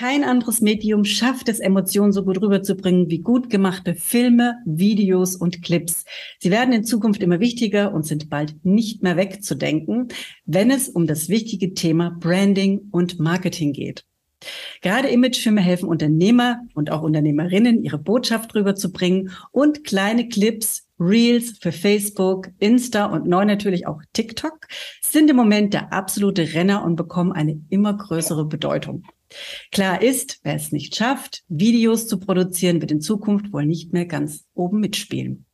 Kein anderes Medium schafft es, Emotionen so gut rüberzubringen wie gut gemachte Filme, Videos und Clips. Sie werden in Zukunft immer wichtiger und sind bald nicht mehr wegzudenken, wenn es um das wichtige Thema Branding und Marketing geht. Gerade Imagefilme helfen Unternehmer und auch Unternehmerinnen, ihre Botschaft rüberzubringen und kleine Clips, Reels für Facebook, Insta und neu natürlich auch TikTok sind im Moment der absolute Renner und bekommen eine immer größere Bedeutung. Klar ist, wer es nicht schafft, Videos zu produzieren, wird in Zukunft wohl nicht mehr ganz oben mitspielen.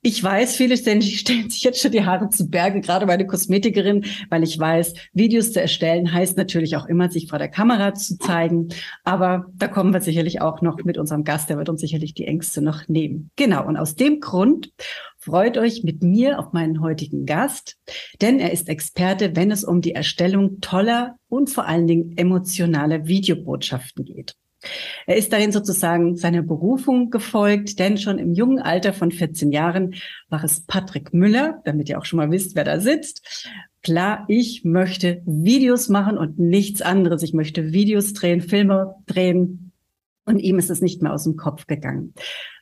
Ich weiß, viele stellen, stellen sich jetzt schon die Haare zu Berge, gerade meine Kosmetikerin, weil ich weiß, Videos zu erstellen heißt natürlich auch immer, sich vor der Kamera zu zeigen. Aber da kommen wir sicherlich auch noch mit unserem Gast, der wird uns sicherlich die Ängste noch nehmen. Genau. Und aus dem Grund freut euch mit mir auf meinen heutigen Gast, denn er ist Experte, wenn es um die Erstellung toller und vor allen Dingen emotionaler Videobotschaften geht. Er ist darin sozusagen seiner Berufung gefolgt, denn schon im jungen Alter von 14 Jahren war es Patrick Müller, damit ihr auch schon mal wisst, wer da sitzt. Klar, ich möchte Videos machen und nichts anderes. Ich möchte Videos drehen, Filme drehen. Und ihm ist es nicht mehr aus dem Kopf gegangen.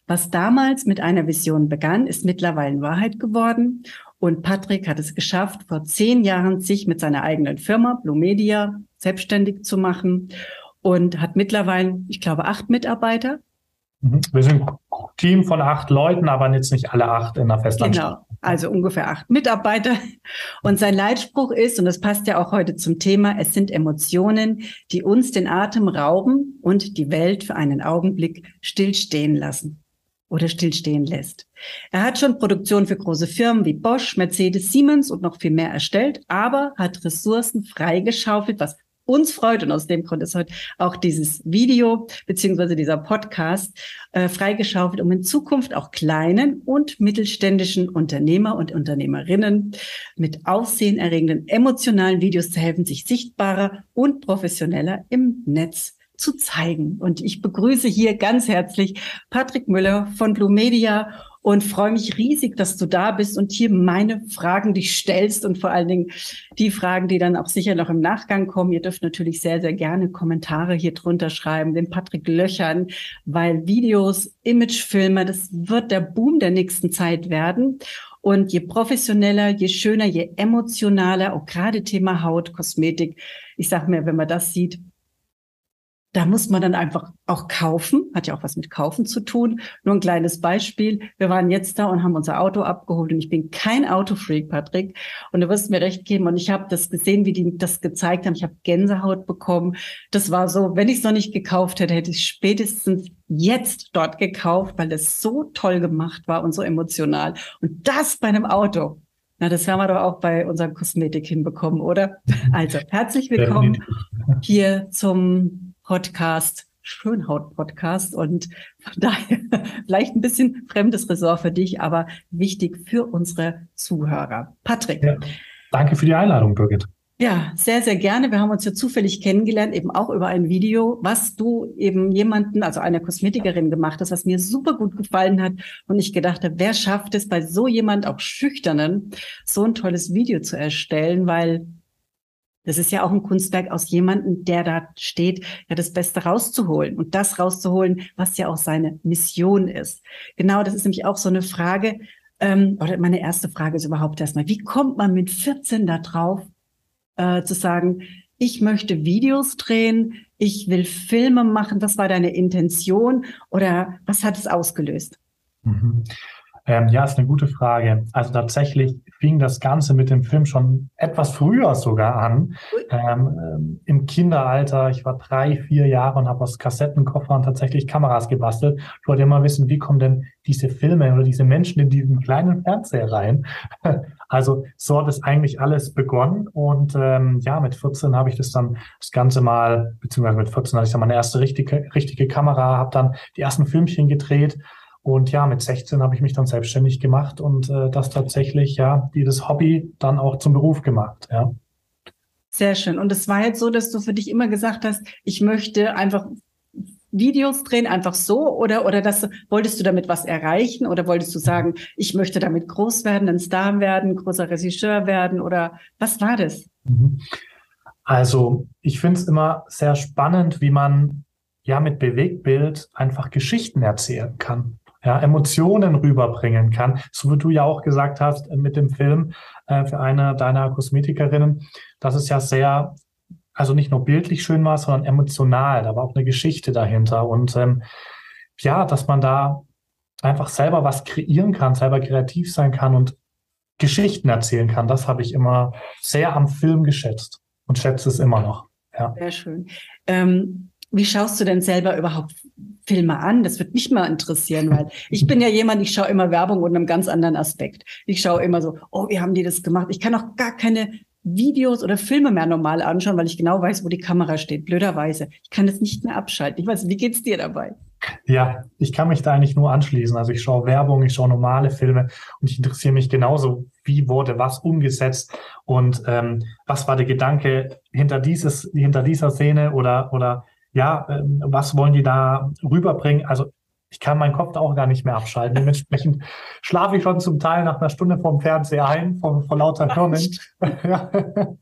Was damals mit einer Vision begann, ist mittlerweile Wahrheit geworden. Und Patrick hat es geschafft, vor zehn Jahren sich mit seiner eigenen Firma Blue Media selbstständig zu machen und hat mittlerweile, ich glaube, acht Mitarbeiter. Mhm. Wir sind ein Team von acht Leuten, aber jetzt nicht alle acht in der Festanstellung. Genau, also ungefähr acht Mitarbeiter. Und sein Leitspruch ist, und das passt ja auch heute zum Thema, es sind Emotionen, die uns den Atem rauben und die Welt für einen Augenblick stillstehen lassen oder stillstehen lässt. Er hat schon Produktionen für große Firmen wie Bosch, Mercedes, Siemens und noch viel mehr erstellt, aber hat Ressourcen freigeschaufelt, was uns freut und aus dem Grund ist heute auch dieses Video beziehungsweise dieser Podcast äh, freigeschaufelt, um in Zukunft auch kleinen und mittelständischen Unternehmer und Unternehmerinnen mit aufsehenerregenden emotionalen Videos zu helfen, sich sichtbarer und professioneller im Netz zu zeigen. Und ich begrüße hier ganz herzlich Patrick Müller von Blue Media und freue mich riesig, dass du da bist und hier meine Fragen dich stellst und vor allen Dingen die Fragen, die dann auch sicher noch im Nachgang kommen. Ihr dürft natürlich sehr, sehr gerne Kommentare hier drunter schreiben, den Patrick löchern, weil Videos, Imagefilme, das wird der Boom der nächsten Zeit werden. Und je professioneller, je schöner, je emotionaler, auch gerade Thema Haut, Kosmetik. Ich sag mir, wenn man das sieht, da muss man dann einfach auch kaufen, hat ja auch was mit Kaufen zu tun. Nur ein kleines Beispiel. Wir waren jetzt da und haben unser Auto abgeholt und ich bin kein Autofreak, Patrick. Und du wirst mir recht geben und ich habe das gesehen, wie die das gezeigt haben. Ich habe Gänsehaut bekommen. Das war so, wenn ich es noch nicht gekauft hätte, hätte ich spätestens jetzt dort gekauft, weil es so toll gemacht war und so emotional. Und das bei einem Auto. Na, das werden wir doch auch bei unserem Kosmetik hinbekommen, oder? Also, herzlich willkommen hier zum Podcast, Schönhaut-Podcast und von daher vielleicht ein bisschen fremdes Ressort für dich, aber wichtig für unsere Zuhörer. Patrick. Ja, danke für die Einladung, Birgit. Ja, sehr, sehr gerne. Wir haben uns ja zufällig kennengelernt, eben auch über ein Video, was du eben jemanden, also einer Kosmetikerin gemacht hast, was mir super gut gefallen hat. Und ich gedacht habe, wer schafft es bei so jemand, auch Schüchternen, so ein tolles Video zu erstellen, weil das ist ja auch ein Kunstwerk aus jemandem, der da steht, ja das Beste rauszuholen und das rauszuholen, was ja auch seine Mission ist. Genau, das ist nämlich auch so eine Frage, ähm, oder meine erste Frage ist überhaupt erstmal, wie kommt man mit 14 da drauf, äh, zu sagen, ich möchte Videos drehen, ich will Filme machen, was war deine Intention oder was hat es ausgelöst? Mhm. Ähm, ja, ist eine gute Frage. Also tatsächlich fing das Ganze mit dem Film schon etwas früher sogar an. Ähm, ähm, Im Kinderalter, ich war drei, vier Jahre und habe aus Kassettenkoffern tatsächlich Kameras gebastelt. Ich wollte immer wissen, wie kommen denn diese Filme oder diese Menschen in diesen kleinen Fernseher rein? also so hat es eigentlich alles begonnen. Und ähm, ja, mit 14 habe ich das dann das Ganze mal, beziehungsweise mit 14 hatte ich dann meine erste richtige, richtige Kamera, habe dann die ersten Filmchen gedreht und ja, mit 16 habe ich mich dann selbstständig gemacht und äh, das tatsächlich, ja, dieses Hobby dann auch zum Beruf gemacht, ja. Sehr schön. Und es war jetzt so, dass du für dich immer gesagt hast, ich möchte einfach Videos drehen, einfach so, oder, oder das, wolltest du damit was erreichen, oder wolltest du sagen, ich möchte damit groß werden, ein Star werden, großer Regisseur werden, oder was war das? Mhm. Also, ich finde es immer sehr spannend, wie man ja mit Bewegtbild einfach Geschichten erzählen kann ja, Emotionen rüberbringen kann. So wie du ja auch gesagt hast äh, mit dem Film äh, für eine deiner Kosmetikerinnen, dass es ja sehr, also nicht nur bildlich schön war, sondern emotional. Da war auch eine Geschichte dahinter. Und ähm, ja, dass man da einfach selber was kreieren kann, selber kreativ sein kann und Geschichten erzählen kann. Das habe ich immer sehr am Film geschätzt und schätze es immer noch. Ja. Sehr schön. Ähm, wie schaust du denn selber überhaupt Filme an? Das wird mich mal interessieren, weil ich bin ja jemand, ich schaue immer Werbung unter einem ganz anderen Aspekt. Ich schaue immer so, oh, wie haben die das gemacht? Ich kann auch gar keine Videos oder Filme mehr normal anschauen, weil ich genau weiß, wo die Kamera steht. Blöderweise. Ich kann das nicht mehr abschalten. Ich weiß, wie geht's dir dabei? Ja, ich kann mich da eigentlich nur anschließen. Also ich schaue Werbung, ich schaue normale Filme und ich interessiere mich genauso, wie wurde was umgesetzt und ähm, was war der Gedanke hinter dieses, hinter dieser Szene oder oder ja, ähm, was wollen die da rüberbringen? Also ich kann meinen Kopf da auch gar nicht mehr abschalten. Dementsprechend schlafe ich schon zum Teil nach einer Stunde vorm Fernseher ein, vor, vor lauter Hirnen.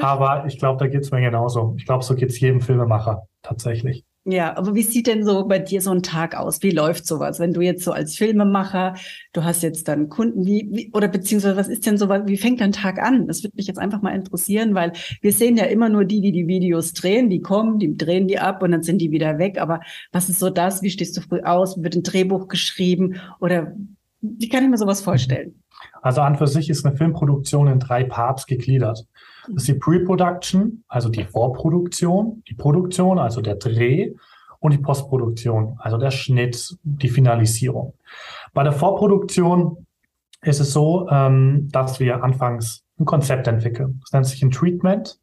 Aber ich glaube, da geht es mir genauso. Ich glaube, so geht es jedem Filmemacher tatsächlich. Ja, aber wie sieht denn so bei dir so ein Tag aus? Wie läuft sowas? Wenn du jetzt so als Filmemacher, du hast jetzt dann Kunden, wie, wie oder beziehungsweise was ist denn so, wie fängt dein Tag an? Das würde mich jetzt einfach mal interessieren, weil wir sehen ja immer nur die, die die Videos drehen, die kommen, die drehen die ab und dann sind die wieder weg. Aber was ist so das? Wie stehst du früh aus? Wird ein Drehbuch geschrieben? Oder wie kann ich mir sowas vorstellen? Also an für sich ist eine Filmproduktion in drei Parts gegliedert. Das ist die Pre-Production, also die Vorproduktion, die Produktion, also der Dreh und die Postproduktion, also der Schnitt, die Finalisierung. Bei der Vorproduktion ist es so, ähm, dass wir anfangs ein Konzept entwickeln. Das nennt sich ein Treatment.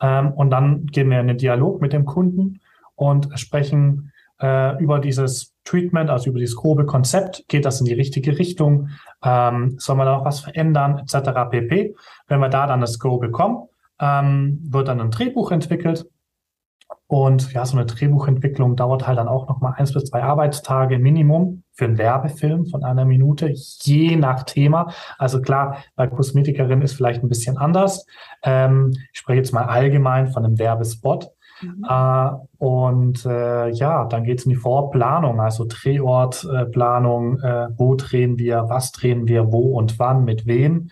Ähm, und dann gehen wir in den Dialog mit dem Kunden und sprechen äh, über dieses Treatment, also über dieses grobe Konzept, geht das in die richtige Richtung, ähm, soll man da noch was verändern, etc. pp. Wenn wir da dann das Go bekommen, ähm, wird dann ein Drehbuch entwickelt. Und ja, so eine Drehbuchentwicklung dauert halt dann auch nochmal eins bis zwei Arbeitstage Minimum für einen Werbefilm von einer Minute, je nach Thema. Also klar, bei Kosmetikerin ist vielleicht ein bisschen anders. Ähm, ich spreche jetzt mal allgemein von einem Werbespot. Mhm. Äh, und äh, ja, dann geht es in die Vorplanung, also Drehortplanung, äh, wo drehen wir, was drehen wir, wo und wann, mit wem.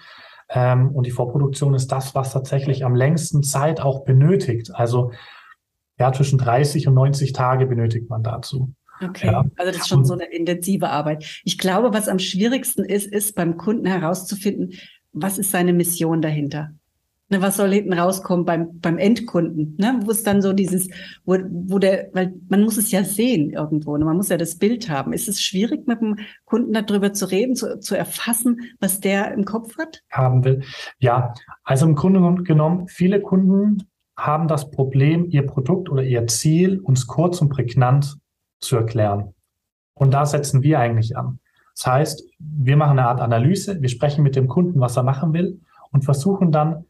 Ähm, und die Vorproduktion ist das, was tatsächlich am längsten Zeit auch benötigt. Also ja, zwischen 30 und 90 Tage benötigt man dazu. Okay, ja. also das ist schon so eine intensive Arbeit. Ich glaube, was am schwierigsten ist, ist beim Kunden herauszufinden, was ist seine Mission dahinter? Ne, was soll hinten rauskommen beim, beim Endkunden? Ne? Wo ist dann so dieses, wo, wo der, weil man muss es ja sehen irgendwo, ne? man muss ja das Bild haben. Ist es schwierig, mit dem Kunden darüber zu reden, zu, zu erfassen, was der im Kopf hat? Haben will. Ja, also im Grunde genommen, viele Kunden haben das Problem, ihr Produkt oder ihr Ziel uns kurz und prägnant zu erklären. Und da setzen wir eigentlich an. Das heißt, wir machen eine Art Analyse, wir sprechen mit dem Kunden, was er machen will und versuchen dann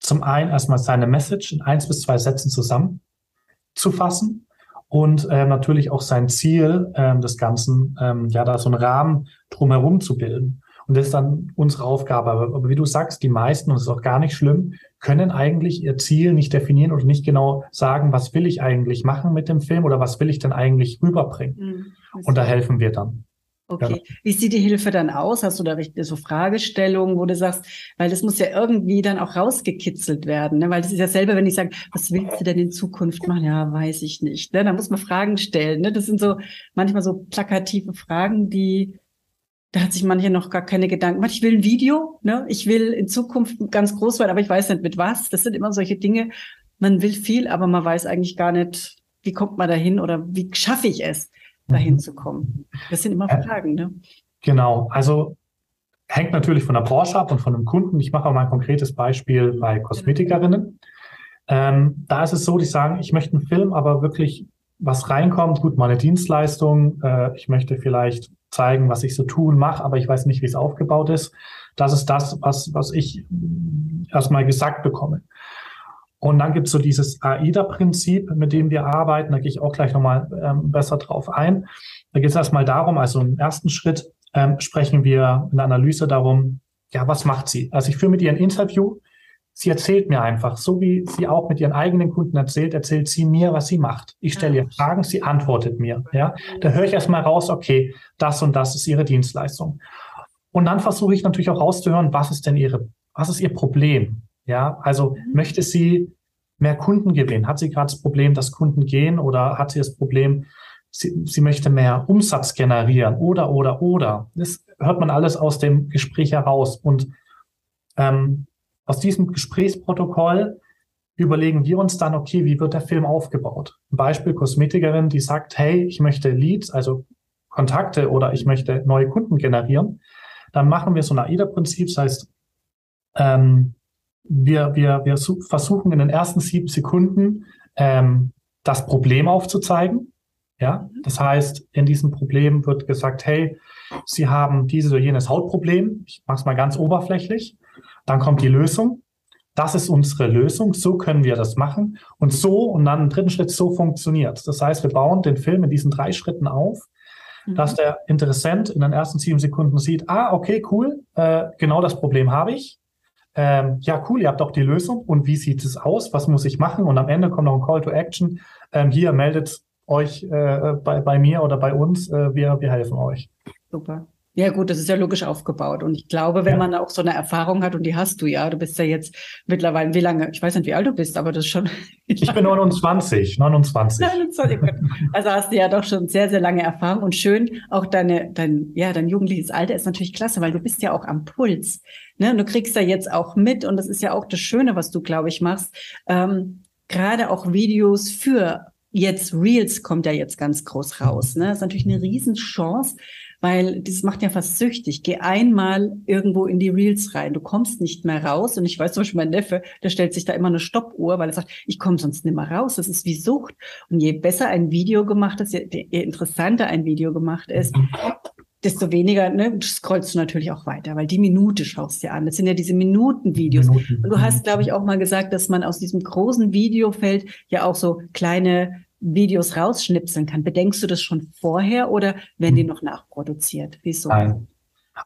zum einen erstmal seine Message in eins bis zwei Sätzen zusammenzufassen und äh, natürlich auch sein Ziel äh, des Ganzen, ähm, ja, da so einen Rahmen drumherum zu bilden. Und das ist dann unsere Aufgabe. Aber, aber wie du sagst, die meisten, und das ist auch gar nicht schlimm, können eigentlich ihr Ziel nicht definieren oder nicht genau sagen, was will ich eigentlich machen mit dem Film oder was will ich denn eigentlich rüberbringen. Mhm, und da helfen wir dann. Okay. Ja. Wie sieht die Hilfe dann aus? Hast du da so Fragestellungen, wo du sagst, weil das muss ja irgendwie dann auch rausgekitzelt werden, ne? weil das ist ja selber, wenn ich sage, was willst du denn in Zukunft machen? Ja, weiß ich nicht. Ne? Da muss man Fragen stellen. Ne? Das sind so manchmal so plakative Fragen, die da hat sich manche noch gar keine Gedanken gemacht. Ich will ein Video, ne? ich will in Zukunft ganz groß werden, aber ich weiß nicht mit was. Das sind immer solche Dinge. Man will viel, aber man weiß eigentlich gar nicht, wie kommt man dahin oder wie schaffe ich es, dahin mhm. zu kommen. Das sind immer Fragen. Ne? Genau, also hängt natürlich von der Branche ab und von dem Kunden. Ich mache auch mal ein konkretes Beispiel bei Kosmetikerinnen. Ähm, da ist es so, die sagen, ich möchte einen Film, aber wirklich was reinkommt, gut, meine Dienstleistung, äh, ich möchte vielleicht zeigen, was ich so tun mache, aber ich weiß nicht, wie es aufgebaut ist. Das ist das, was, was ich erstmal gesagt bekomme. Und dann gibt es so dieses AIDA-Prinzip, mit dem wir arbeiten. Da gehe ich auch gleich nochmal ähm, besser drauf ein. Da geht es erstmal darum, also im ersten Schritt ähm, sprechen wir in der Analyse darum, ja, was macht sie? Also ich führe mit ihr ein Interview. Sie erzählt mir einfach, so wie sie auch mit ihren eigenen Kunden erzählt, erzählt sie mir, was sie macht. Ich stelle ihr Fragen, sie antwortet mir. Ja, da höre ich erstmal raus, okay, das und das ist ihre Dienstleistung. Und dann versuche ich natürlich auch rauszuhören, was ist denn ihre, was ist ihr Problem? Ja, also mhm. möchte sie mehr Kunden gewinnen? Hat sie gerade das Problem, dass Kunden gehen oder hat sie das Problem, sie, sie möchte mehr Umsatz generieren oder, oder, oder? Das hört man alles aus dem Gespräch heraus. Und ähm, aus diesem Gesprächsprotokoll überlegen wir uns dann, okay, wie wird der Film aufgebaut? Ein Beispiel Kosmetikerin, die sagt, hey, ich möchte Leads, also Kontakte oder ich möchte neue Kunden generieren. Dann machen wir so ein AIDA-Prinzip, das heißt, ähm, wir, wir, wir versuchen in den ersten sieben Sekunden ähm, das Problem aufzuzeigen. Ja, das heißt, in diesem Problem wird gesagt, hey, Sie haben dieses oder jenes Hautproblem. Ich mache es mal ganz oberflächlich. Dann kommt die Lösung. Das ist unsere Lösung. So können wir das machen. Und so, und dann im dritten Schritt, so funktioniert. Das heißt, wir bauen den Film in diesen drei Schritten auf, mhm. dass der Interessent in den ersten sieben Sekunden sieht, ah, okay, cool, äh, genau das Problem habe ich. Ähm, ja, cool, ihr habt auch die Lösung. Und wie sieht es aus? Was muss ich machen? Und am Ende kommt noch ein Call to Action. Ähm, hier meldet euch äh, bei, bei mir oder bei uns. Äh, wir, wir helfen euch. Super. Ja, gut, das ist ja logisch aufgebaut. Und ich glaube, wenn ja. man auch so eine Erfahrung hat, und die hast du ja, du bist ja jetzt mittlerweile, wie lange, ich weiß nicht, wie alt du bist, aber das ist schon. Ich bin 29, 29. 29. Also hast du ja doch schon sehr, sehr lange Erfahrung und schön. Auch deine, dein, ja, dein jugendliches Alter ist natürlich klasse, weil du bist ja auch am Puls. Ne? Und du kriegst da jetzt auch mit, und das ist ja auch das Schöne, was du, glaube ich, machst. Ähm, gerade auch Videos für jetzt Reels kommt ja jetzt ganz groß raus. Ne? Das ist natürlich eine Riesenchance, weil das macht ja fast süchtig. Geh einmal irgendwo in die Reels rein, du kommst nicht mehr raus. Und ich weiß zum Beispiel, mein Neffe, der stellt sich da immer eine Stoppuhr, weil er sagt, ich komme sonst nicht mehr raus. Das ist wie Sucht. Und je besser ein Video gemacht ist, je, je interessanter ein Video gemacht ist, desto weniger ne, scrollst du natürlich auch weiter, weil die Minute schaust dir an. Das sind ja diese Minutenvideos. Minuten. Und du hast, glaube ich, auch mal gesagt, dass man aus diesem großen Videofeld ja auch so kleine Videos rausschnipseln kann. Bedenkst du das schon vorher oder werden die hm. noch nachproduziert? Wieso? Nein.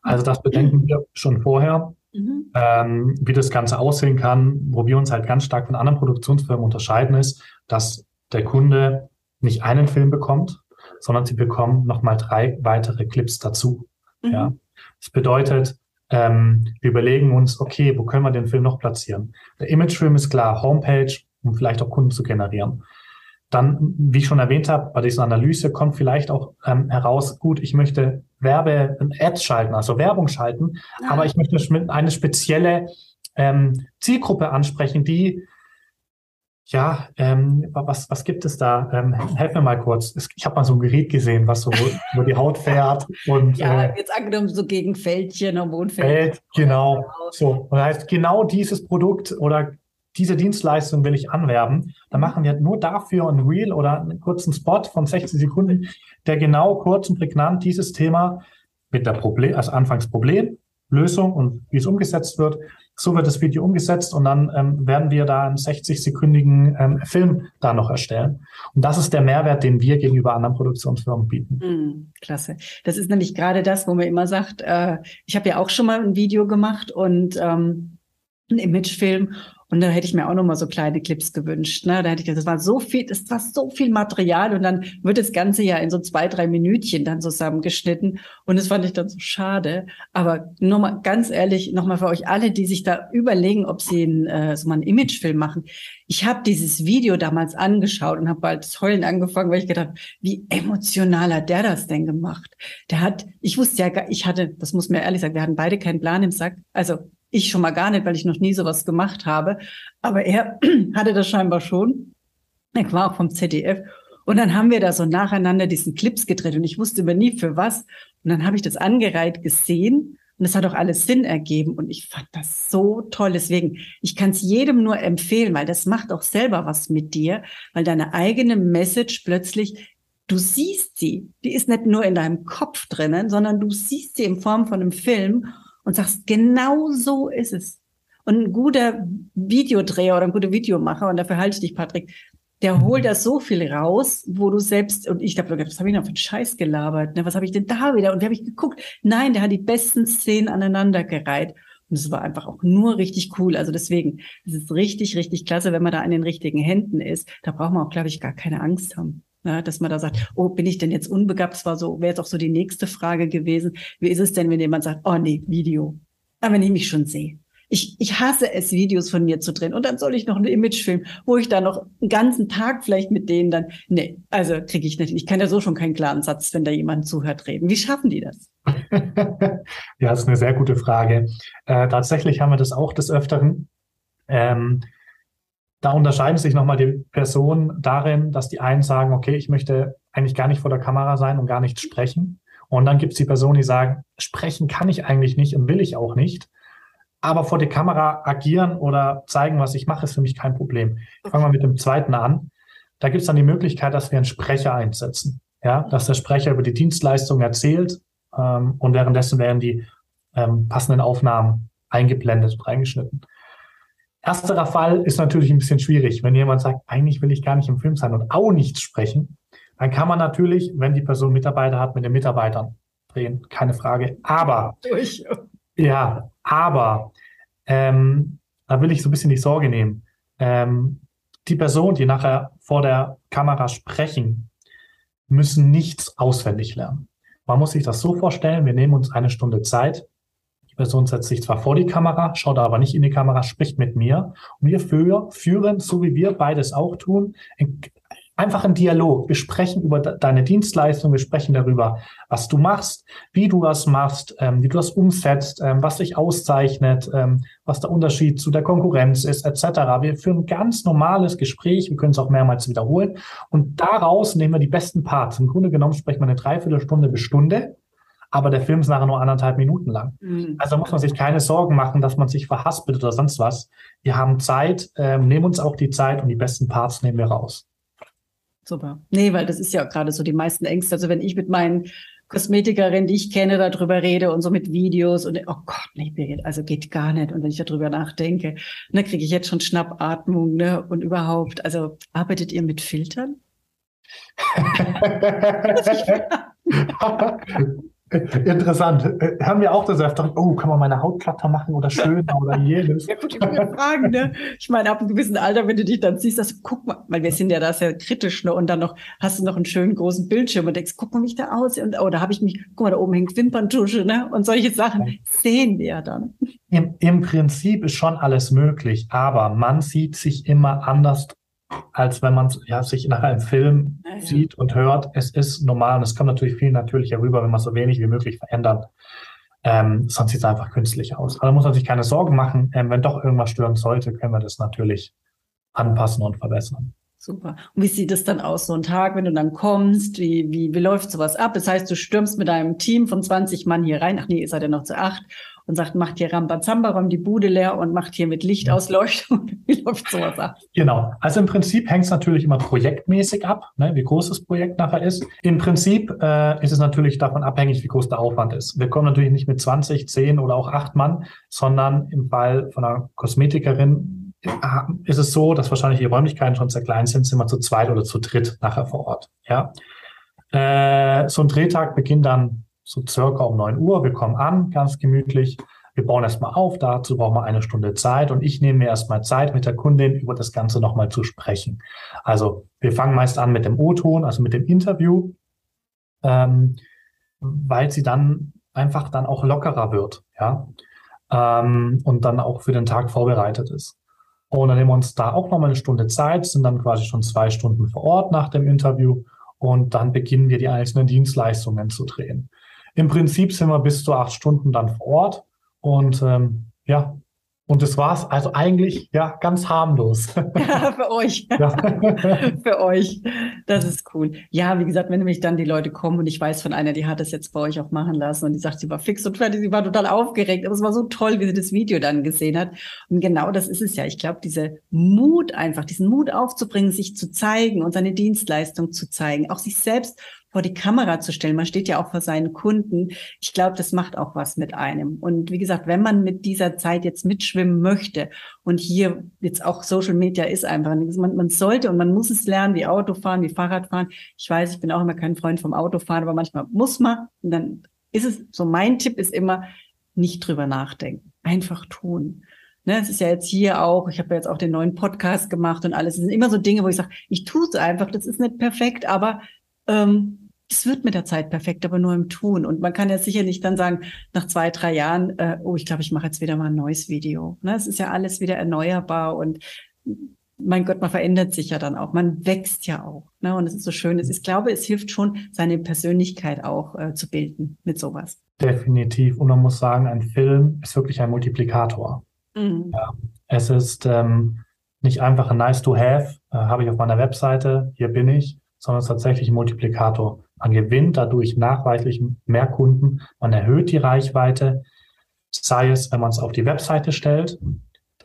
Also das bedenken wir schon vorher. Mhm. Ähm, wie das Ganze aussehen kann, wo wir uns halt ganz stark von anderen Produktionsfirmen unterscheiden, ist, dass der Kunde nicht einen Film bekommt, sondern sie bekommen nochmal drei weitere Clips dazu. Mhm. Ja. Das bedeutet, ähm, wir überlegen uns, okay, wo können wir den Film noch platzieren? Der Imagefilm ist klar, Homepage, um vielleicht auch Kunden zu generieren. Dann, wie ich schon erwähnt habe, bei dieser Analyse kommt vielleicht auch ähm, heraus, gut, ich möchte Werbe, Ads schalten, also Werbung schalten, ja. aber ich möchte eine spezielle ähm, Zielgruppe ansprechen, die ja, ähm, was, was gibt es da? Ähm, helf mir mal kurz. Ich habe mal so ein Gerät gesehen, was so über die Haut fährt. Und, ja, äh, jetzt angenommen so gegen Fältchen, Hormonfältchen. Feld, genau. So, und das heißt, genau dieses Produkt oder diese Dienstleistung will ich anwerben, dann machen wir nur dafür ein Reel oder einen kurzen Spot von 60 Sekunden, der genau kurz und prägnant dieses Thema mit der Problem, also Anfangsproblem, Lösung und wie es umgesetzt wird. So wird das Video umgesetzt und dann ähm, werden wir da einen 60-sekündigen ähm, Film da noch erstellen. Und das ist der Mehrwert, den wir gegenüber anderen Produktionsfirmen bieten. Mm, klasse. Das ist nämlich gerade das, wo man immer sagt, äh, ich habe ja auch schon mal ein Video gemacht und ähm, einen Imagefilm und da hätte ich mir auch noch mal so kleine Clips gewünscht. Ne? Da hätte ich gesagt, das war so viel, das war so viel Material und dann wird das Ganze ja in so zwei, drei Minütchen dann zusammengeschnitten. Und das fand ich dann so schade. Aber nur mal ganz ehrlich, noch mal für euch alle, die sich da überlegen, ob sie einen, äh, so mal einen Imagefilm machen. Ich habe dieses Video damals angeschaut und habe bald das Heulen angefangen, weil ich gedacht, wie emotional hat der das denn gemacht? Der hat, ich wusste ja, ich hatte, das muss mir ehrlich sagen, wir hatten beide keinen Plan im Sack. Also ich schon mal gar nicht, weil ich noch nie sowas gemacht habe. Aber er hatte das scheinbar schon. Er war auch vom ZDF. Und dann haben wir da so nacheinander diesen Clips gedreht und ich wusste immer nie für was. Und dann habe ich das angereiht gesehen und es hat auch alles Sinn ergeben und ich fand das so toll. Deswegen, ich kann es jedem nur empfehlen, weil das macht auch selber was mit dir, weil deine eigene Message plötzlich, du siehst sie. Die ist nicht nur in deinem Kopf drinnen, sondern du siehst sie in Form von einem Film und sagst, genau so ist es. Und ein guter Videodreher oder ein guter Videomacher, und dafür halte ich dich, Patrick, der mhm. holt da so viel raus, wo du selbst, und ich habe was habe ich noch für einen Scheiß gelabert? Ne? Was habe ich denn da wieder? Und wie habe ich geguckt? Nein, der hat die besten Szenen aneinandergereiht. Und es war einfach auch nur richtig cool. Also deswegen, es ist richtig, richtig klasse, wenn man da an den richtigen Händen ist. Da braucht man auch, glaube ich, gar keine Angst haben. Ja, dass man da sagt, oh, bin ich denn jetzt unbegabt? Das so, wäre jetzt auch so die nächste Frage gewesen. Wie ist es denn, wenn jemand sagt, oh nee, Video? Aber wenn ich mich schon sehe. Ich, ich hasse es, Videos von mir zu drehen. Und dann soll ich noch einen Imagefilm, wo ich da noch einen ganzen Tag vielleicht mit denen dann, nee, also kriege ich nicht. Ich kann ja so schon keinen klaren Satz, wenn da jemand zuhört, reden. Wie schaffen die das? ja, das ist eine sehr gute Frage. Äh, tatsächlich haben wir das auch des Öfteren. Ähm, da unterscheiden sich nochmal die Personen darin, dass die einen sagen, okay, ich möchte eigentlich gar nicht vor der Kamera sein und gar nicht sprechen. Und dann gibt es die Personen, die sagen, sprechen kann ich eigentlich nicht und will ich auch nicht. Aber vor der Kamera agieren oder zeigen, was ich mache, ist für mich kein Problem. Ich fange mal mit dem zweiten an. Da gibt es dann die Möglichkeit, dass wir einen Sprecher einsetzen. Ja, dass der Sprecher über die Dienstleistung erzählt ähm, und währenddessen werden die ähm, passenden Aufnahmen eingeblendet und reingeschnitten. Ersterer Fall ist natürlich ein bisschen schwierig. Wenn jemand sagt, eigentlich will ich gar nicht im Film sein und auch nicht sprechen, dann kann man natürlich, wenn die Person Mitarbeiter hat, mit den Mitarbeitern drehen, keine Frage. Aber, Durch. ja, aber, ähm, da will ich so ein bisschen die Sorge nehmen. Ähm, die Personen, die nachher vor der Kamera sprechen, müssen nichts auswendig lernen. Man muss sich das so vorstellen, wir nehmen uns eine Stunde Zeit, Person setzt sich zwar vor die Kamera, schaut aber nicht in die Kamera, spricht mit mir. Und wir führen, so wie wir beides auch tun, einfach einen Dialog. Wir sprechen über deine Dienstleistung, wir sprechen darüber, was du machst, wie du das machst, ähm, wie du das umsetzt, ähm, was dich auszeichnet, ähm, was der Unterschied zu der Konkurrenz ist, etc. Wir führen ein ganz normales Gespräch, wir können es auch mehrmals wiederholen und daraus nehmen wir die besten Parts. Im Grunde genommen sprechen wir eine Dreiviertelstunde bis Stunde aber der Film ist nachher nur anderthalb Minuten lang. Mhm. Also muss man sich keine Sorgen machen, dass man sich verhaspelt oder sonst was. Wir haben Zeit, ähm, nehmen uns auch die Zeit und die besten Parts nehmen wir raus. Super. Nee, weil das ist ja gerade so die meisten Ängste. Also wenn ich mit meinen Kosmetikerinnen, die ich kenne, darüber rede und so mit Videos und oh Gott, nee, Birgit, also geht gar nicht. Und wenn ich darüber nachdenke, ne, kriege ich jetzt schon Schnappatmung, ne? Und überhaupt, also arbeitet ihr mit Filtern? Interessant. Äh, Haben wir auch das öfter, oh, kann man meine Haut glatter machen oder schöner oder jenes? Ja, gut, Fragen, ne? Ich meine, ab einem gewissen Alter, wenn du dich dann siehst, dass, guck mal, weil wir sind ja da sehr kritisch, ne? Und dann noch, hast du noch einen schönen großen Bildschirm und denkst, guck mal, wie ich da aus, und, oh, da habe ich mich, guck mal, da oben hängt Wimperntusche, ne? Und solche Sachen ja. sehen wir ja dann. Im, Im Prinzip ist schon alles möglich, aber man sieht sich immer anders als wenn man ja, sich nach einem Film ja, sieht und hört. Es ist normal und es kommt natürlich viel natürlicher rüber, wenn man so wenig wie möglich verändert. Ähm, sonst sieht es einfach künstlich aus. Aber da muss man sich keine Sorgen machen. Ähm, wenn doch irgendwas stören sollte, können wir das natürlich anpassen und verbessern. Super. Und wie sieht es dann aus, so ein Tag, wenn du dann kommst? Wie, wie, wie läuft sowas ab? Das heißt, du stürmst mit deinem Team von 20 Mann hier rein. Ach nee, ihr seid ja noch zu acht und sagt, macht hier Rambazamba, räumt die Bude leer und macht hier mit Lichtausleuchtung. wie läuft sowas ab? Genau. Also im Prinzip hängt es natürlich immer projektmäßig ab, ne, wie groß das Projekt nachher ist. Im Prinzip äh, ist es natürlich davon abhängig, wie groß der Aufwand ist. Wir kommen natürlich nicht mit 20, 10 oder auch 8 Mann, sondern im Fall von einer Kosmetikerin äh, ist es so, dass wahrscheinlich die Räumlichkeiten schon sehr klein sind, sind wir zu zweit oder zu dritt nachher vor Ort. Ja. Äh, so ein Drehtag beginnt dann so circa um neun Uhr. Wir kommen an, ganz gemütlich. wir bauen erstmal auf, dazu brauchen wir eine Stunde Zeit und ich nehme mir erstmal Zeit, mit der Kundin über das Ganze nochmal zu sprechen. Also wir fangen meist an mit dem O-Ton, also mit dem Interview, ähm, weil sie dann einfach dann auch lockerer wird, ja, ähm, und dann auch für den Tag vorbereitet ist. Und dann nehmen wir uns da auch nochmal eine Stunde Zeit, sind dann quasi schon zwei Stunden vor Ort nach dem Interview und dann beginnen wir die einzelnen Dienstleistungen zu drehen. Im Prinzip sind wir bis zu acht Stunden dann vor Ort und ähm, ja, und das war's. Also eigentlich ja ganz harmlos. Ja, für euch. Ja. für euch. Das ist cool. Ja, wie gesagt, wenn nämlich dann die Leute kommen und ich weiß von einer, die hat das jetzt bei euch auch machen lassen und die sagt, sie war fix und fertig, sie war total aufgeregt. Aber es war so toll, wie sie das Video dann gesehen hat. Und genau das ist es ja. Ich glaube, diese Mut einfach, diesen Mut aufzubringen, sich zu zeigen und seine Dienstleistung zu zeigen, auch sich selbst vor die Kamera zu stellen. Man steht ja auch vor seinen Kunden. Ich glaube, das macht auch was mit einem. Und wie gesagt, wenn man mit dieser Zeit jetzt mitschwimmen möchte und hier jetzt auch Social Media ist einfach, man, man sollte und man muss es lernen, wie Autofahren, wie Fahrradfahren. Ich weiß, ich bin auch immer kein Freund vom Autofahren, aber manchmal muss man. Und dann ist es, so mein Tipp ist immer, nicht drüber nachdenken. Einfach tun. Ne, es ist ja jetzt hier auch, ich habe ja jetzt auch den neuen Podcast gemacht und alles. Es sind immer so Dinge, wo ich sage, ich tue es einfach, das ist nicht perfekt, aber ähm, es wird mit der Zeit perfekt, aber nur im Tun. Und man kann ja sicherlich dann sagen, nach zwei, drei Jahren, äh, oh, ich glaube, ich mache jetzt wieder mal ein neues Video. Ne? Es ist ja alles wieder erneuerbar und mein Gott, man verändert sich ja dann auch. Man wächst ja auch. Ne? Und es ist so schön. Ich glaube, es hilft schon, seine Persönlichkeit auch äh, zu bilden mit sowas. Definitiv. Und man muss sagen, ein Film ist wirklich ein Multiplikator. Mhm. Ja, es ist ähm, nicht einfach ein nice to have, äh, habe ich auf meiner Webseite, hier bin ich, sondern es ist tatsächlich ein Multiplikator. Man gewinnt dadurch nachweislich mehr Kunden, man erhöht die Reichweite, sei es, wenn man es auf die Webseite stellt,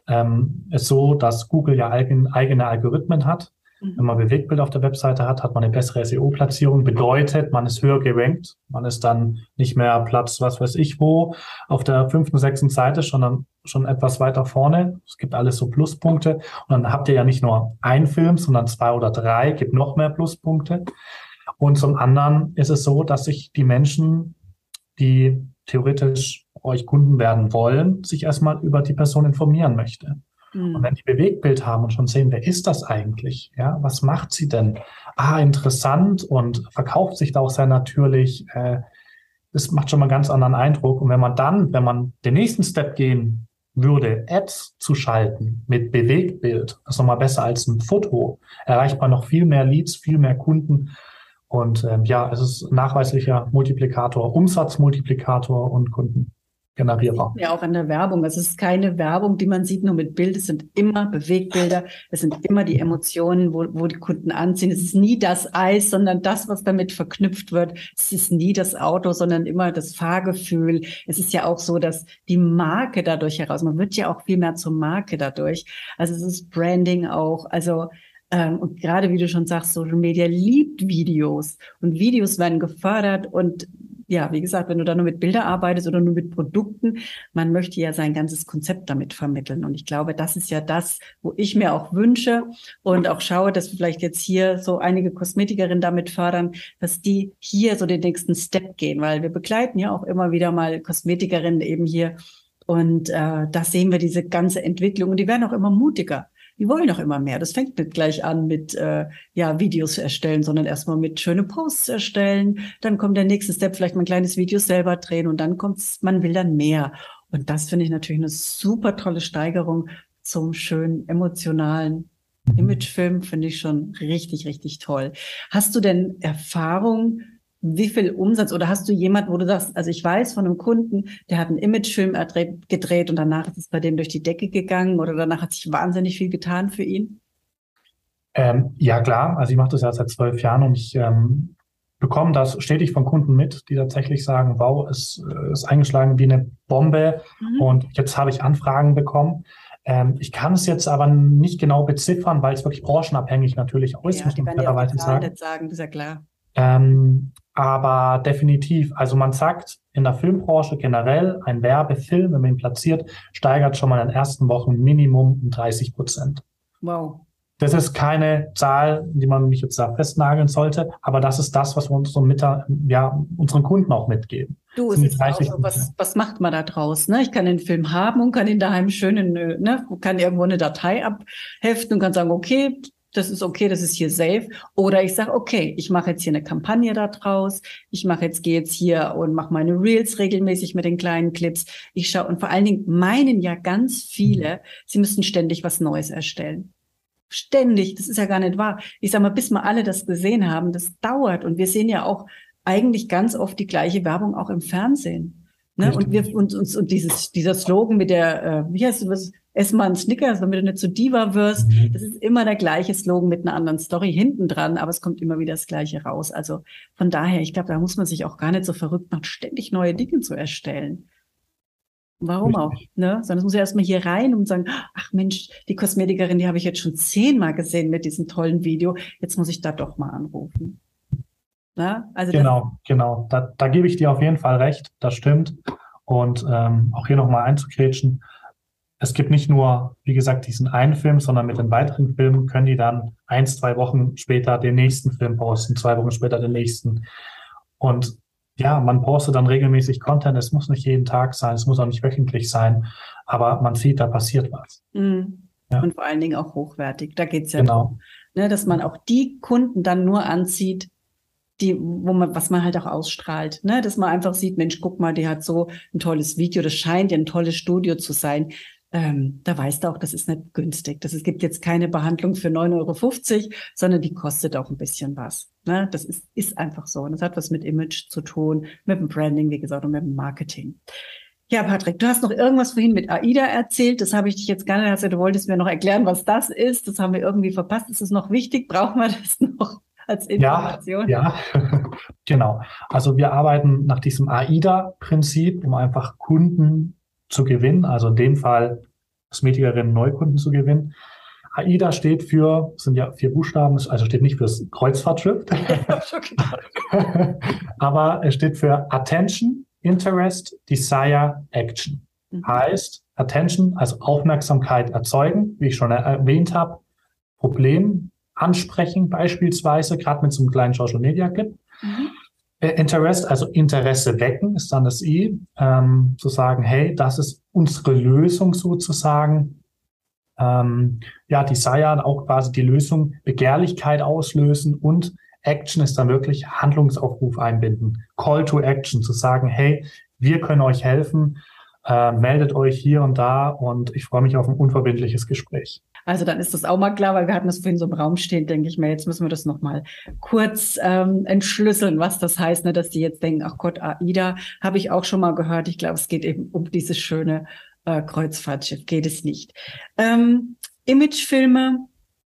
ähm, ist so, dass Google ja eigen, eigene Algorithmen hat. Mhm. Wenn man Bewegtbild auf der Webseite hat, hat man eine bessere SEO-Platzierung, bedeutet, man ist höher gerankt. Man ist dann nicht mehr Platz, was weiß ich wo, auf der fünften, sechsten Seite, sondern schon etwas weiter vorne. Es gibt alles so Pluspunkte. Und dann habt ihr ja nicht nur ein Film, sondern zwei oder drei, gibt noch mehr Pluspunkte. Und zum anderen ist es so, dass sich die Menschen, die theoretisch euch Kunden werden wollen, sich erstmal über die Person informieren möchte. Mhm. Und wenn die Bewegtbild haben und schon sehen, wer ist das eigentlich? Ja, was macht sie denn? Ah, interessant und verkauft sich da auch sehr natürlich. Äh, das macht schon mal einen ganz anderen Eindruck. Und wenn man dann, wenn man den nächsten Step gehen würde, Ads zu schalten mit Bewegtbild, das ist nochmal besser als ein Foto, erreicht man noch viel mehr Leads, viel mehr Kunden. Und ähm, ja, es ist nachweislicher Multiplikator, Umsatzmultiplikator und Kunden. Generierer. Ja, auch an der Werbung. Es ist keine Werbung, die man sieht nur mit Bild. Es sind immer Bewegbilder. Es sind immer die Emotionen, wo, wo die Kunden anziehen. Es ist nie das Eis, sondern das, was damit verknüpft wird. Es ist nie das Auto, sondern immer das Fahrgefühl. Es ist ja auch so, dass die Marke dadurch heraus, man wird ja auch viel mehr zur Marke dadurch. Also es ist Branding auch. Also und gerade wie du schon sagst, Social Media liebt Videos. Und Videos werden gefördert. Und ja, wie gesagt, wenn du da nur mit Bilder arbeitest oder nur mit Produkten, man möchte ja sein ganzes Konzept damit vermitteln. Und ich glaube, das ist ja das, wo ich mir auch wünsche und auch schaue, dass vielleicht jetzt hier so einige Kosmetikerinnen damit fördern, dass die hier so den nächsten Step gehen, weil wir begleiten ja auch immer wieder mal Kosmetikerinnen eben hier. Und äh, da sehen wir diese ganze Entwicklung. Und die werden auch immer mutiger die wollen auch immer mehr. Das fängt nicht gleich an mit äh, ja Videos erstellen, sondern erstmal mit schöne Posts erstellen. Dann kommt der nächste Step, vielleicht mal ein kleines Video selber drehen und dann kommt's, man will dann mehr. Und das finde ich natürlich eine super tolle Steigerung zum schönen emotionalen Imagefilm. Finde ich schon richtig, richtig toll. Hast du denn Erfahrung wie viel Umsatz oder hast du jemand, wo du sagst, also ich weiß von einem Kunden, der hat einen Imagefilm gedreht und danach ist es bei dem durch die Decke gegangen oder danach hat sich wahnsinnig viel getan für ihn? Ähm, ja, klar. Also ich mache das ja seit zwölf Jahren und ich ähm, bekomme das stetig von Kunden mit, die tatsächlich sagen, wow, es äh, ist eingeschlagen wie eine Bombe mhm. und jetzt habe ich Anfragen bekommen. Ähm, ich kann es jetzt aber nicht genau beziffern, weil es wirklich branchenabhängig natürlich auch ist, ja, muss man fairerweise sagen. sagen. Das ist ja klar. Ähm, aber definitiv, also man sagt in der Filmbranche generell, ein Werbefilm, wenn man ihn platziert, steigert schon mal in den ersten Wochen Minimum um 30 Prozent. Wow. Das ist keine Zahl, die man mich jetzt da festnageln sollte, aber das ist das, was wir uns so mit, ja, unseren Kunden auch mitgeben. Du, es ist auch so, was, was macht man da draus? Ne? Ich kann den Film haben und kann ihn daheim schön in, ne, kann irgendwo eine Datei abheften und kann sagen, okay, das ist okay, das ist hier safe. Oder ich sage, okay, ich mache jetzt hier eine Kampagne da draus. Ich mache jetzt, gehe jetzt hier und mache meine Reels regelmäßig mit den kleinen Clips. Ich schaue und vor allen Dingen meinen ja ganz viele, sie müssen ständig was Neues erstellen. Ständig, das ist ja gar nicht wahr. Ich sage mal, bis wir alle das gesehen haben, das dauert. Und wir sehen ja auch eigentlich ganz oft die gleiche Werbung auch im Fernsehen. Ne? Und wir und uns und dieses dieser Slogan mit der äh, wie heißt das ess mal einen Snickers, damit du nicht zu Diva wirst. Mhm. Das ist immer der gleiche Slogan mit einer anderen Story hinten dran, aber es kommt immer wieder das Gleiche raus. Also von daher, ich glaube, da muss man sich auch gar nicht so verrückt machen, ständig neue Dinge zu erstellen. Warum auch? Ne? Sondern es muss ja erstmal hier rein und sagen, ach Mensch, die Kosmetikerin, die habe ich jetzt schon zehnmal gesehen mit diesem tollen Video. Jetzt muss ich da doch mal anrufen. Na? Also genau, genau. Da, da gebe ich dir auf jeden Fall recht. Das stimmt. Und ähm, auch hier nochmal einzukretschen es gibt nicht nur, wie gesagt, diesen einen Film, sondern mit den weiteren Filmen können die dann eins, zwei Wochen später den nächsten Film posten, zwei Wochen später den nächsten. Und ja, man postet dann regelmäßig Content. Es muss nicht jeden Tag sein, es muss auch nicht wöchentlich sein, aber man sieht, da passiert was. Mhm. Ja. Und vor allen Dingen auch hochwertig. Da geht es ja genau. darum, ne, dass man auch die Kunden dann nur anzieht, die, wo man, was man halt auch ausstrahlt, ne, dass man einfach sieht, Mensch, guck mal, die hat so ein tolles Video, das scheint ja ein tolles Studio zu sein ähm, da weißt du auch, das ist nicht günstig. Das, es gibt jetzt keine Behandlung für 9,50 Euro, sondern die kostet auch ein bisschen was. Ne? Das ist, ist einfach so. Und das hat was mit Image zu tun, mit dem Branding, wie gesagt, und mit dem Marketing. Ja, Patrick, du hast noch irgendwas vorhin mit AIDA erzählt. Das habe ich dich jetzt nicht. Also du wolltest mir noch erklären, was das ist. Das haben wir irgendwie verpasst. Ist es noch wichtig? Brauchen wir das noch als Information? Ja, ja. genau. Also wir arbeiten nach diesem AIDA-Prinzip, um einfach Kunden zu gewinnen, also in dem Fall Kosmetikerinnen Neukunden zu gewinnen. AIDA steht für, sind ja vier Buchstaben, also steht nicht fürs Kreuzfahrtschiff, aber es steht für Attention, Interest, Desire, Action. Mhm. Heißt, Attention, also Aufmerksamkeit erzeugen, wie ich schon erwähnt habe, Problem ansprechen beispielsweise, gerade mit so einem kleinen Social Media Clip. Mhm. Äh, Interest, also Interesse wecken, ist dann das I, ähm, zu sagen, hey, das ist unsere Lösung sozusagen. Ähm, ja, Desire auch quasi die Lösung, Begehrlichkeit auslösen und Action ist dann wirklich Handlungsaufruf einbinden. Call to Action, zu sagen, hey, wir können euch helfen, äh, meldet euch hier und da und ich freue mich auf ein unverbindliches Gespräch. Also dann ist das auch mal klar, weil wir hatten das vorhin so im Raum stehen, denke ich mir, jetzt müssen wir das nochmal kurz ähm, entschlüsseln, was das heißt, ne, dass die jetzt denken, ach Gott, AIDA, habe ich auch schon mal gehört. Ich glaube, es geht eben um dieses schöne äh, Kreuzfahrtschiff, geht es nicht. Ähm, Imagefilme,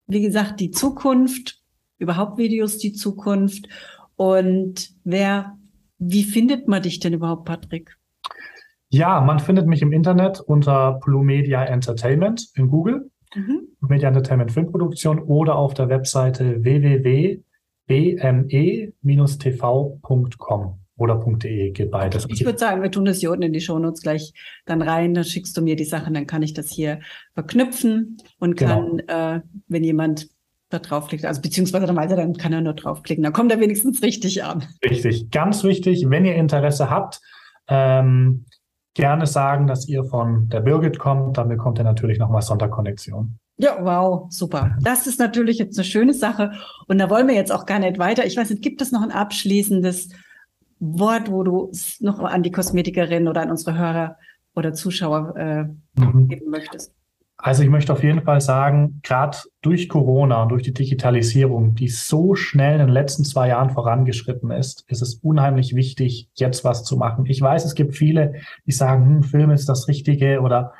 wie gesagt, die Zukunft, überhaupt Videos, die Zukunft. Und wer, wie findet man dich denn überhaupt, Patrick? Ja, man findet mich im Internet unter Blue Media Entertainment in Google mhm. Media Entertainment Filmproduktion oder auf der Webseite www.bme-tv.com oder .de geht beides. Ich würde sagen, wir tun das hier unten in die Shownotes gleich dann rein, dann schickst du mir die Sachen, dann kann ich das hier verknüpfen und genau. kann, genau. äh, wenn jemand da draufklickt, also beziehungsweise dann weiß er, dann kann er nur draufklicken, dann kommt er wenigstens richtig an. Richtig, ganz wichtig, wenn ihr Interesse habt, ähm, gerne sagen, dass ihr von der Birgit kommt. Dann bekommt ihr natürlich nochmal Sonderkonnexion. Ja, wow, super. Das ist natürlich jetzt eine schöne Sache. Und da wollen wir jetzt auch gar nicht weiter. Ich weiß nicht, gibt es noch ein abschließendes Wort, wo du noch an die Kosmetikerin oder an unsere Hörer oder Zuschauer äh, mhm. geben möchtest? Also ich möchte auf jeden Fall sagen, gerade durch Corona und durch die Digitalisierung, die so schnell in den letzten zwei Jahren vorangeschritten ist, ist es unheimlich wichtig, jetzt was zu machen. Ich weiß, es gibt viele, die sagen, hm, Film ist das Richtige oder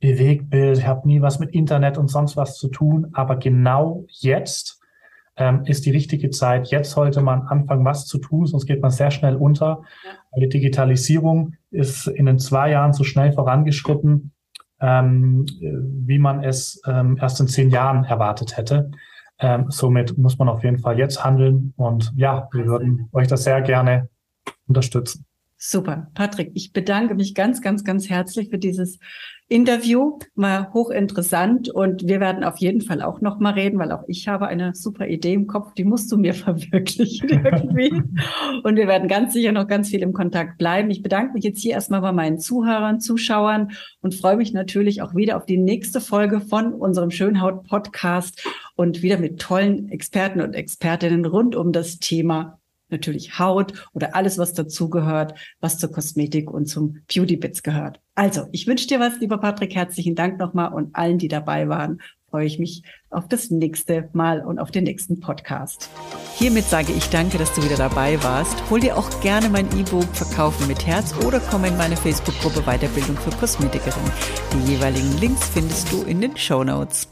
Bewegtbild, ich habe nie was mit Internet und sonst was zu tun, aber genau jetzt ähm, ist die richtige Zeit. Jetzt sollte man anfangen, was zu tun, sonst geht man sehr schnell unter. Ja. Die Digitalisierung ist in den zwei Jahren so schnell vorangeschritten ähm, wie man es ähm, erst in zehn Jahren erwartet hätte. Ähm, somit muss man auf jeden Fall jetzt handeln und ja, wir würden euch das sehr gerne unterstützen. Super. Patrick, ich bedanke mich ganz, ganz, ganz herzlich für dieses Interview, war hochinteressant und wir werden auf jeden Fall auch noch mal reden, weil auch ich habe eine super Idee im Kopf, die musst du mir verwirklichen irgendwie. und wir werden ganz sicher noch ganz viel im Kontakt bleiben. Ich bedanke mich jetzt hier erstmal bei meinen Zuhörern, Zuschauern und freue mich natürlich auch wieder auf die nächste Folge von unserem Schönhaut-Podcast und wieder mit tollen Experten und Expertinnen rund um das Thema natürlich Haut oder alles, was dazugehört, was zur Kosmetik und zum Beauty Bits gehört. Also, ich wünsche dir was, lieber Patrick. Herzlichen Dank nochmal und allen, die dabei waren, freue ich mich auf das nächste Mal und auf den nächsten Podcast. Hiermit sage ich danke, dass du wieder dabei warst. Hol dir auch gerne mein E-Book Verkaufen mit Herz oder komm in meine Facebook-Gruppe Weiterbildung für Kosmetikerin. Die jeweiligen Links findest du in den Show Notes.